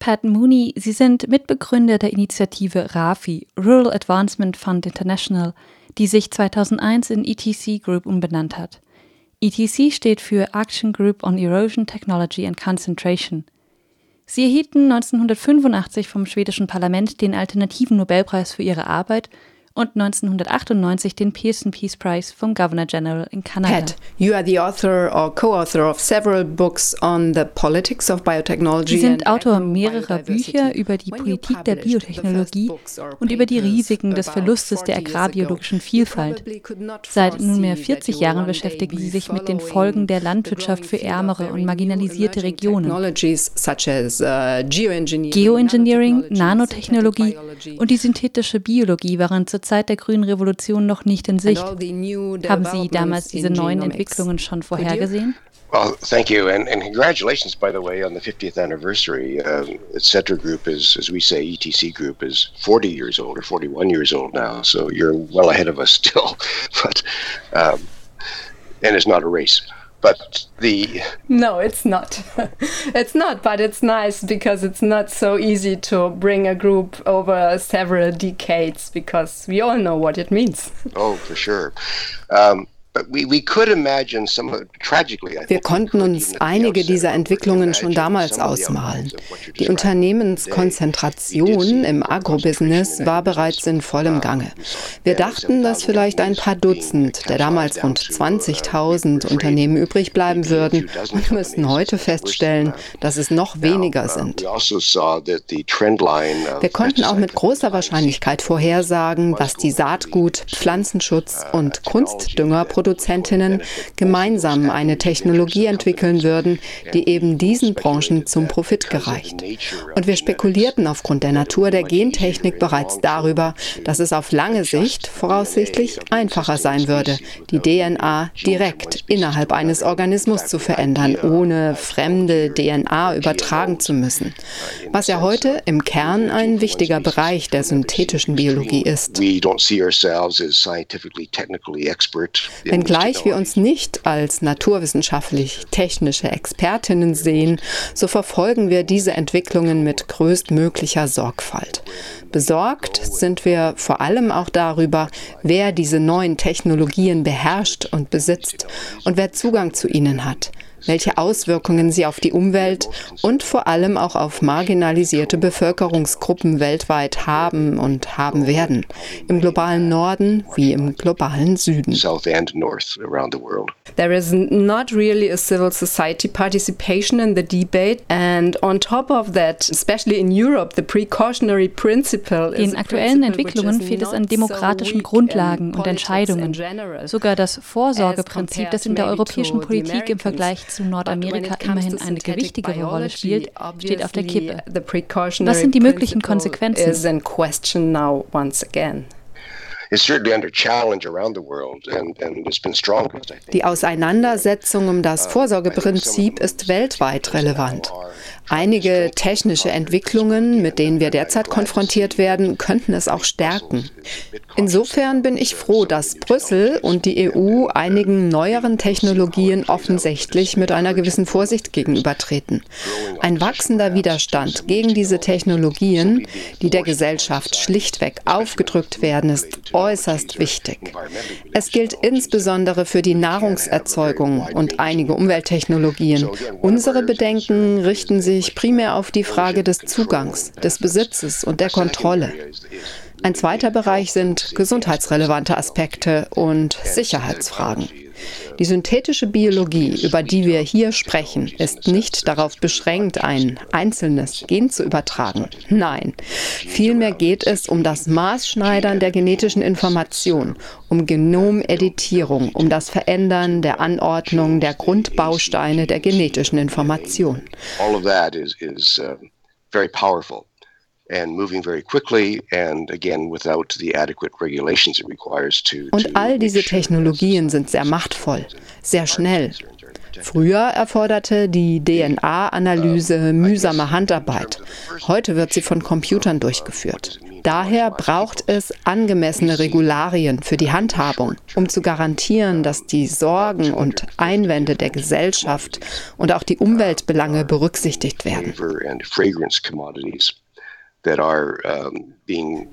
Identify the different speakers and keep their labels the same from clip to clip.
Speaker 1: Pat Mooney, Sie sind Mitbegründer der Initiative RAFI, Rural Advancement Fund International, die sich 2001 in ETC Group umbenannt hat. ETC steht für Action Group on Erosion Technology and Concentration. Sie erhielten 1985 vom schwedischen Parlament den alternativen Nobelpreis für ihre Arbeit und 1998 den Pearson Peace Prize vom Governor General in Kanada.
Speaker 2: Pat, you are the author or co-author of several books on the politics of biotechnology.
Speaker 1: Sie sind Autor mehrerer Bücher über die Politik der Biotechnologie und über die Risiken des Verlustes der agrarbiologischen Vielfalt. Seit nunmehr 40 Jahren beschäftigen Sie sich mit den Folgen der Landwirtschaft für ärmere und marginalisierte Regionen.
Speaker 2: Uh,
Speaker 1: Geoengineering, Nanotechnologie und die synthetische Biologie waren zur Zeit der grünen Revolution noch nicht in Sicht. Haben Sie damals diese neuen Entwicklungen schon vorhergesehen?
Speaker 3: Well, thank you, and, and congratulations, by the way, on the 50th anniversary. Um, Center Group is, as we say, ETC Group is 40 years old or 41 years old now, so you're well ahead of us still. but um, and it's not a race. But the
Speaker 2: no it's not. It's not but it's nice because it's not so easy to bring a group over several decades because we all know what it means.
Speaker 3: Oh for sure. Um,
Speaker 2: Wir konnten uns einige dieser Entwicklungen schon damals ausmalen. Die Unternehmenskonzentration im Agrobusiness war bereits in vollem Gange. Wir dachten, dass vielleicht ein paar Dutzend der damals rund 20.000 Unternehmen übrig bleiben würden und müssten heute feststellen, dass es noch weniger sind.
Speaker 3: Also
Speaker 2: Wir konnten auch mit großer Wahrscheinlichkeit vorhersagen, dass die Saatgut, Pflanzenschutz und Kunstdünger Produzentinnen gemeinsam eine Technologie entwickeln würden, die eben diesen Branchen zum Profit gereicht. Und wir spekulierten aufgrund der Natur der Gentechnik bereits darüber, dass es auf lange Sicht voraussichtlich einfacher sein würde, die DNA direkt innerhalb eines Organismus zu verändern, ohne fremde DNA übertragen zu müssen. Was ja heute im Kern ein wichtiger Bereich der synthetischen Biologie ist. Wenngleich wir uns nicht als naturwissenschaftlich-technische Expertinnen sehen, so verfolgen wir diese Entwicklungen mit größtmöglicher Sorgfalt. Besorgt sind wir vor allem auch darüber, wer diese neuen Technologien beherrscht und besitzt und wer Zugang zu ihnen hat welche Auswirkungen sie auf die Umwelt und vor allem auch auf marginalisierte Bevölkerungsgruppen weltweit haben und haben werden, im globalen Norden wie im globalen Süden. There is not really a civil society participation in the debate and on top of that, especially in Europe, the precautionary principle
Speaker 1: Den aktuellen Entwicklungen fehlt es an demokratischen Grundlagen und Entscheidungen. Sogar das Vorsorgeprinzip, das in der europäischen Politik im Vergleich zu Nordamerika immerhin eine gewichtigere Rolle spielt, steht auf der Kippe. Was sind die möglichen Konsequenzen?
Speaker 2: Die Auseinandersetzung um das uh, Vorsorgeprinzip ist weltweit relevant. Einige technische Entwicklungen, mit denen wir derzeit konfrontiert werden, könnten es auch stärken. Insofern bin ich froh, dass Brüssel und die EU einigen neueren Technologien offensichtlich mit einer gewissen Vorsicht gegenübertreten. Ein wachsender Widerstand gegen diese Technologien, die der Gesellschaft schlichtweg aufgedrückt werden, ist äußerst wichtig. Es gilt insbesondere für die Nahrungserzeugung und einige Umwelttechnologien. Unsere Bedenken richten sich sich primär auf die Frage des Zugangs, des Besitzes und der Kontrolle. Ein zweiter Bereich sind gesundheitsrelevante Aspekte und Sicherheitsfragen. Die synthetische Biologie, über die wir hier sprechen, ist nicht darauf beschränkt, ein einzelnes Gen zu übertragen. Nein, vielmehr geht es um das Maßschneidern der genetischen Information, um Genomeditierung, um das Verändern der Anordnung der Grundbausteine der genetischen Information.
Speaker 3: All of that is, is uh, very powerful
Speaker 2: Und all diese Technologien sind sehr machtvoll, sehr schnell. Früher erforderte die DNA-Analyse mühsame Handarbeit. Heute wird sie von Computern durchgeführt. Daher braucht es angemessene Regularien für die Handhabung, um zu garantieren, dass die Sorgen und Einwände der Gesellschaft und auch die Umweltbelange berücksichtigt werden.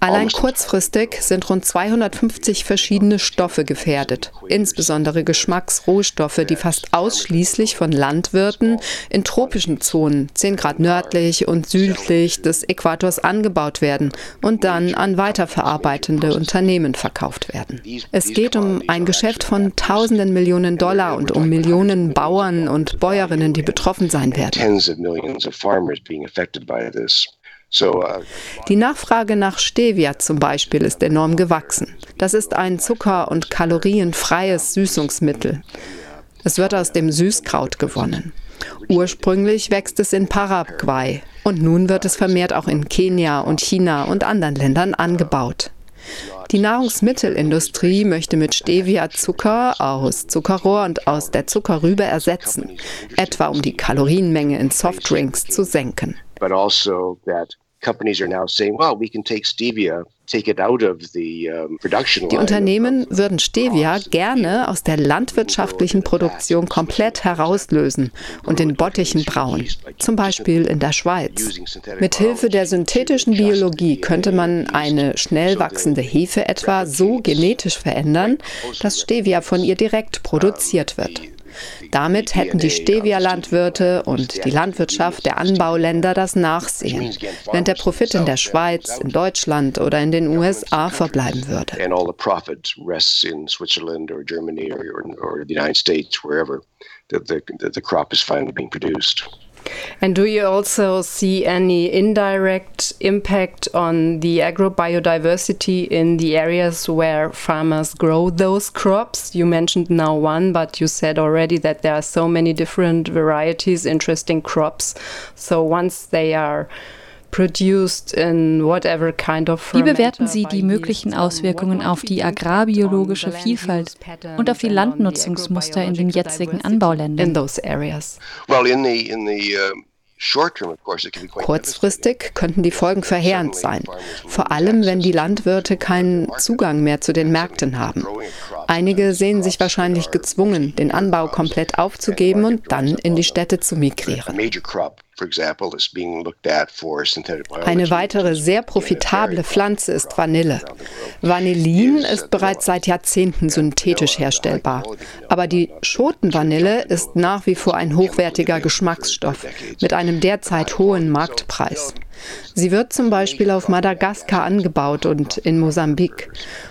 Speaker 2: Allein kurzfristig sind rund 250 verschiedene Stoffe gefährdet, insbesondere Geschmacksrohstoffe, die fast ausschließlich von Landwirten in tropischen Zonen, 10 Grad nördlich und südlich des Äquators angebaut werden und dann an weiterverarbeitende Unternehmen verkauft werden. Es geht um ein Geschäft von tausenden Millionen Dollar und um Millionen Bauern und Bäuerinnen, die betroffen sein werden. Uh, Die Nachfrage nach Stevia zum Beispiel ist enorm gewachsen. Das ist ein zucker- und kalorienfreies Süßungsmittel. Es wird aus dem Süßkraut gewonnen. Ursprünglich wächst es in Paraguay und nun wird es vermehrt auch in Kenia und China und anderen Ländern angebaut. Die Nahrungsmittelindustrie möchte mit Stevia Zucker aus Zuckerrohr und aus der Zuckerrübe ersetzen, etwa um die Kalorienmenge in Softdrinks zu senken. But also that companies are now saying, well, we can take stevia die Unternehmen würden Stevia gerne aus der landwirtschaftlichen Produktion komplett herauslösen und in Bottichen brauen, zum Beispiel in der Schweiz. Mithilfe der synthetischen Biologie könnte man eine schnell wachsende Hefe etwa so genetisch verändern, dass Stevia von ihr direkt produziert wird. Damit hätten die Stevia-Landwirte und die Landwirtschaft der Anbauländer das Nachsehen, während der Profit in der Schweiz, in Deutschland oder in den USA verbleiben würde.
Speaker 4: The, the, the crop is finally being produced. And do you also see any indirect impact on the agrobiodiversity in the areas where farmers grow those crops? You mentioned now one, but you said already that there are so many different varieties, interesting crops. So once they are
Speaker 1: wie bewerten Sie die möglichen Auswirkungen auf die agrarbiologische Vielfalt und auf die Landnutzungsmuster in den jetzigen Anbauländern?
Speaker 2: Kurzfristig könnten die Folgen verheerend sein, vor allem wenn die Landwirte keinen Zugang mehr zu den Märkten haben. Einige sehen sich wahrscheinlich gezwungen, den Anbau komplett aufzugeben und dann in die Städte zu migrieren. Eine weitere sehr profitable Pflanze ist Vanille. Vanillin ist bereits seit Jahrzehnten synthetisch herstellbar. Aber die Schotenvanille ist nach wie vor ein hochwertiger Geschmacksstoff mit einem derzeit hohen Marktpreis. Sie wird zum Beispiel auf Madagaskar angebaut und in Mosambik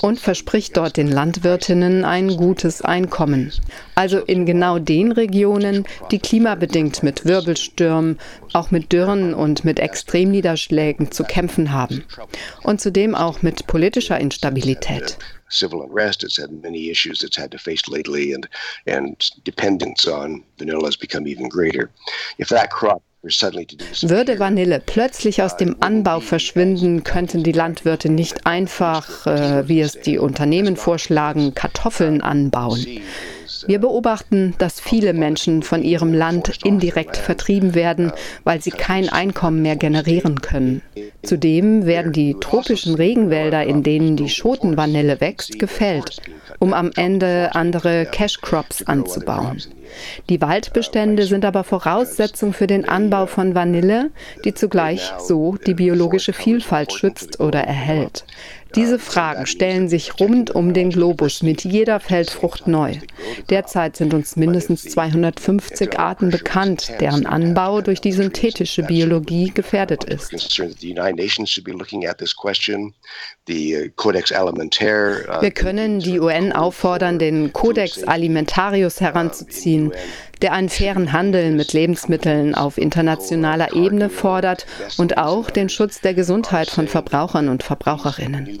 Speaker 2: und verspricht dort den Landwirtinnen ein gutes Einkommen. Also in genau den Regionen, die klimabedingt mit Wirbelstürmen, auch mit Dürren und mit Extremniederschlägen zu kämpfen haben. Und zudem auch mit politischer Instabilität civil unrest. It's had many issues it's had to face lately, and and dependence on vanilla has become even greater. If that crop würde Vanille plötzlich aus dem Anbau verschwinden, könnten die Landwirte nicht einfach, äh, wie es die Unternehmen vorschlagen, Kartoffeln anbauen. Wir beobachten, dass viele Menschen von ihrem Land indirekt vertrieben werden, weil sie kein Einkommen mehr generieren können. Zudem werden die tropischen Regenwälder, in denen die Schotenvanille wächst, gefällt, um am Ende andere Cash Crops anzubauen. Die Waldbestände sind aber Voraussetzung für den Anbau von Vanille, die zugleich so die biologische Vielfalt schützt oder erhält. Diese Fragen stellen sich rund um den Globus mit jeder Feldfrucht neu. Derzeit sind uns mindestens 250 Arten bekannt, deren Anbau durch die synthetische Biologie gefährdet ist. Wir können die UN auffordern, den Codex Alimentarius heranzuziehen, der einen fairen Handel mit Lebensmitteln auf internationaler Ebene fordert und auch den Schutz der Gesundheit von Verbrauchern und Verbraucherinnen.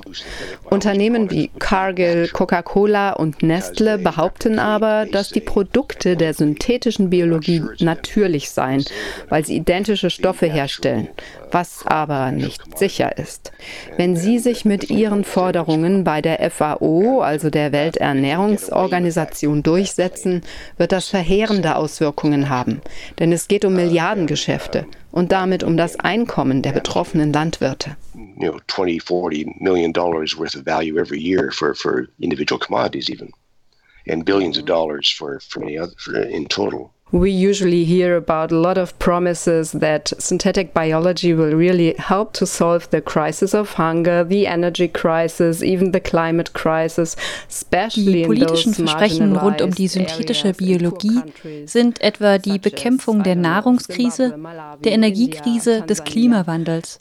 Speaker 2: Unternehmen wie Cargill, Coca-Cola und Nestle behaupten aber, dass die Produkte der synthetischen Biologie natürlich seien, weil sie identische Stoffe herstellen, was aber nicht sicher ist. Wenn Sie sich mit Ihren Forderungen bei der FAO, also der Welternährungsorganisation, durchsetzen, wird das verheerende Auswirkungen haben. Denn es geht um Milliardengeschäfte und damit um das Einkommen der betroffenen Landwirte.
Speaker 3: You know, 20, 40 million dollars worth of value every year for, for individual commodities even. And billions of dollars for, for many other, for, in total.
Speaker 4: We usually hear about a lot of promises that synthetic biology will really help to solve the crisis of hunger, the energy crisis, even the climate crisis,
Speaker 1: especially die politischen Versprechen rund um die synthetische Biologie sind etwa die Bekämpfung der Nahrungskrise, der Energiekrise, des Klimawandels.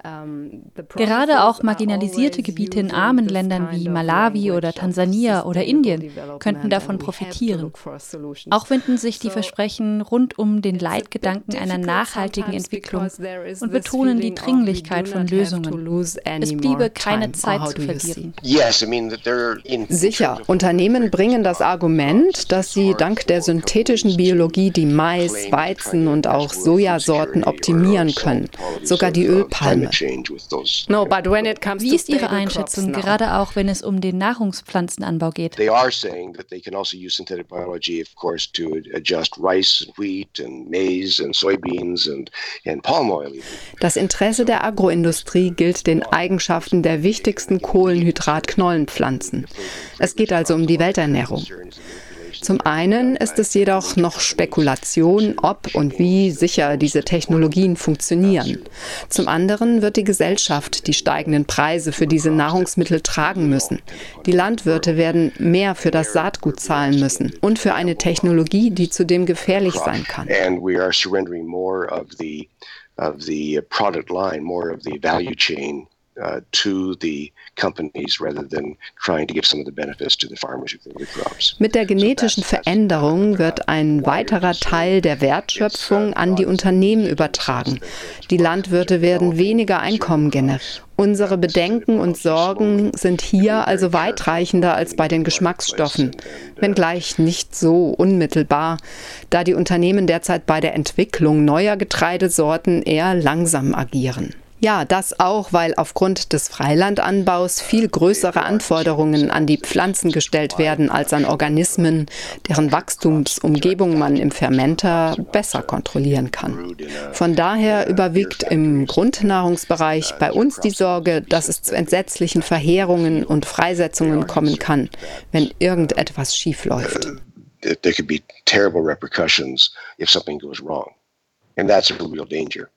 Speaker 1: Gerade auch marginalisierte Gebiete in armen Ländern wie Malawi oder Tansania oder Indien könnten davon profitieren. Auch wenden sich die Versprechen rund um den Leitgedanken einer nachhaltigen Entwicklung und betonen die Dringlichkeit von Lösungen. Es bliebe keine Zeit zu verlieren.
Speaker 2: Sicher, Unternehmen bringen das Argument, dass sie dank der synthetischen Biologie die Mais, Weizen und auch Sojasorten optimieren können, sogar die Ölpalme.
Speaker 1: Wie ist Ihre Einschätzung, gerade auch wenn es um den Nahrungspflanzenanbau geht? They are saying that they can also use synthetic biology, of course, to adjust rice
Speaker 2: Das Interesse der Agroindustrie gilt den Eigenschaften der wichtigsten Kohlenhydratknollenpflanzen. Es geht also um die Welternährung. Zum einen ist es jedoch noch Spekulation, ob und wie sicher diese Technologien funktionieren. Zum anderen wird die Gesellschaft die steigenden Preise für diese Nahrungsmittel tragen müssen. Die Landwirte werden mehr für das Saatgut zahlen müssen und für eine Technologie, die zudem gefährlich sein kann. of the product line, more of the value chain uh, to the companies rather than trying to give some of the benefits to the farmers who grow the crops. Mit der genetischen Veränderung wird ein weiterer Teil der Wertschöpfung an die Unternehmen übertragen. Die Landwirte werden weniger Einkommen generieren. Unsere Bedenken und Sorgen sind hier also weitreichender als bei den Geschmacksstoffen, wenngleich nicht so unmittelbar, da die Unternehmen derzeit bei der Entwicklung neuer Getreidesorten eher langsam agieren. Ja, das auch, weil aufgrund des Freilandanbaus viel größere Anforderungen an die Pflanzen gestellt werden als an Organismen, deren Wachstumsumgebung man im Fermenter besser kontrollieren kann. Von daher überwiegt im Grundnahrungsbereich bei uns die Sorge, dass es zu entsetzlichen Verheerungen und Freisetzungen kommen kann, wenn irgendetwas schiefläuft. There could be terrible repercussions if something goes wrong. And that's a real danger.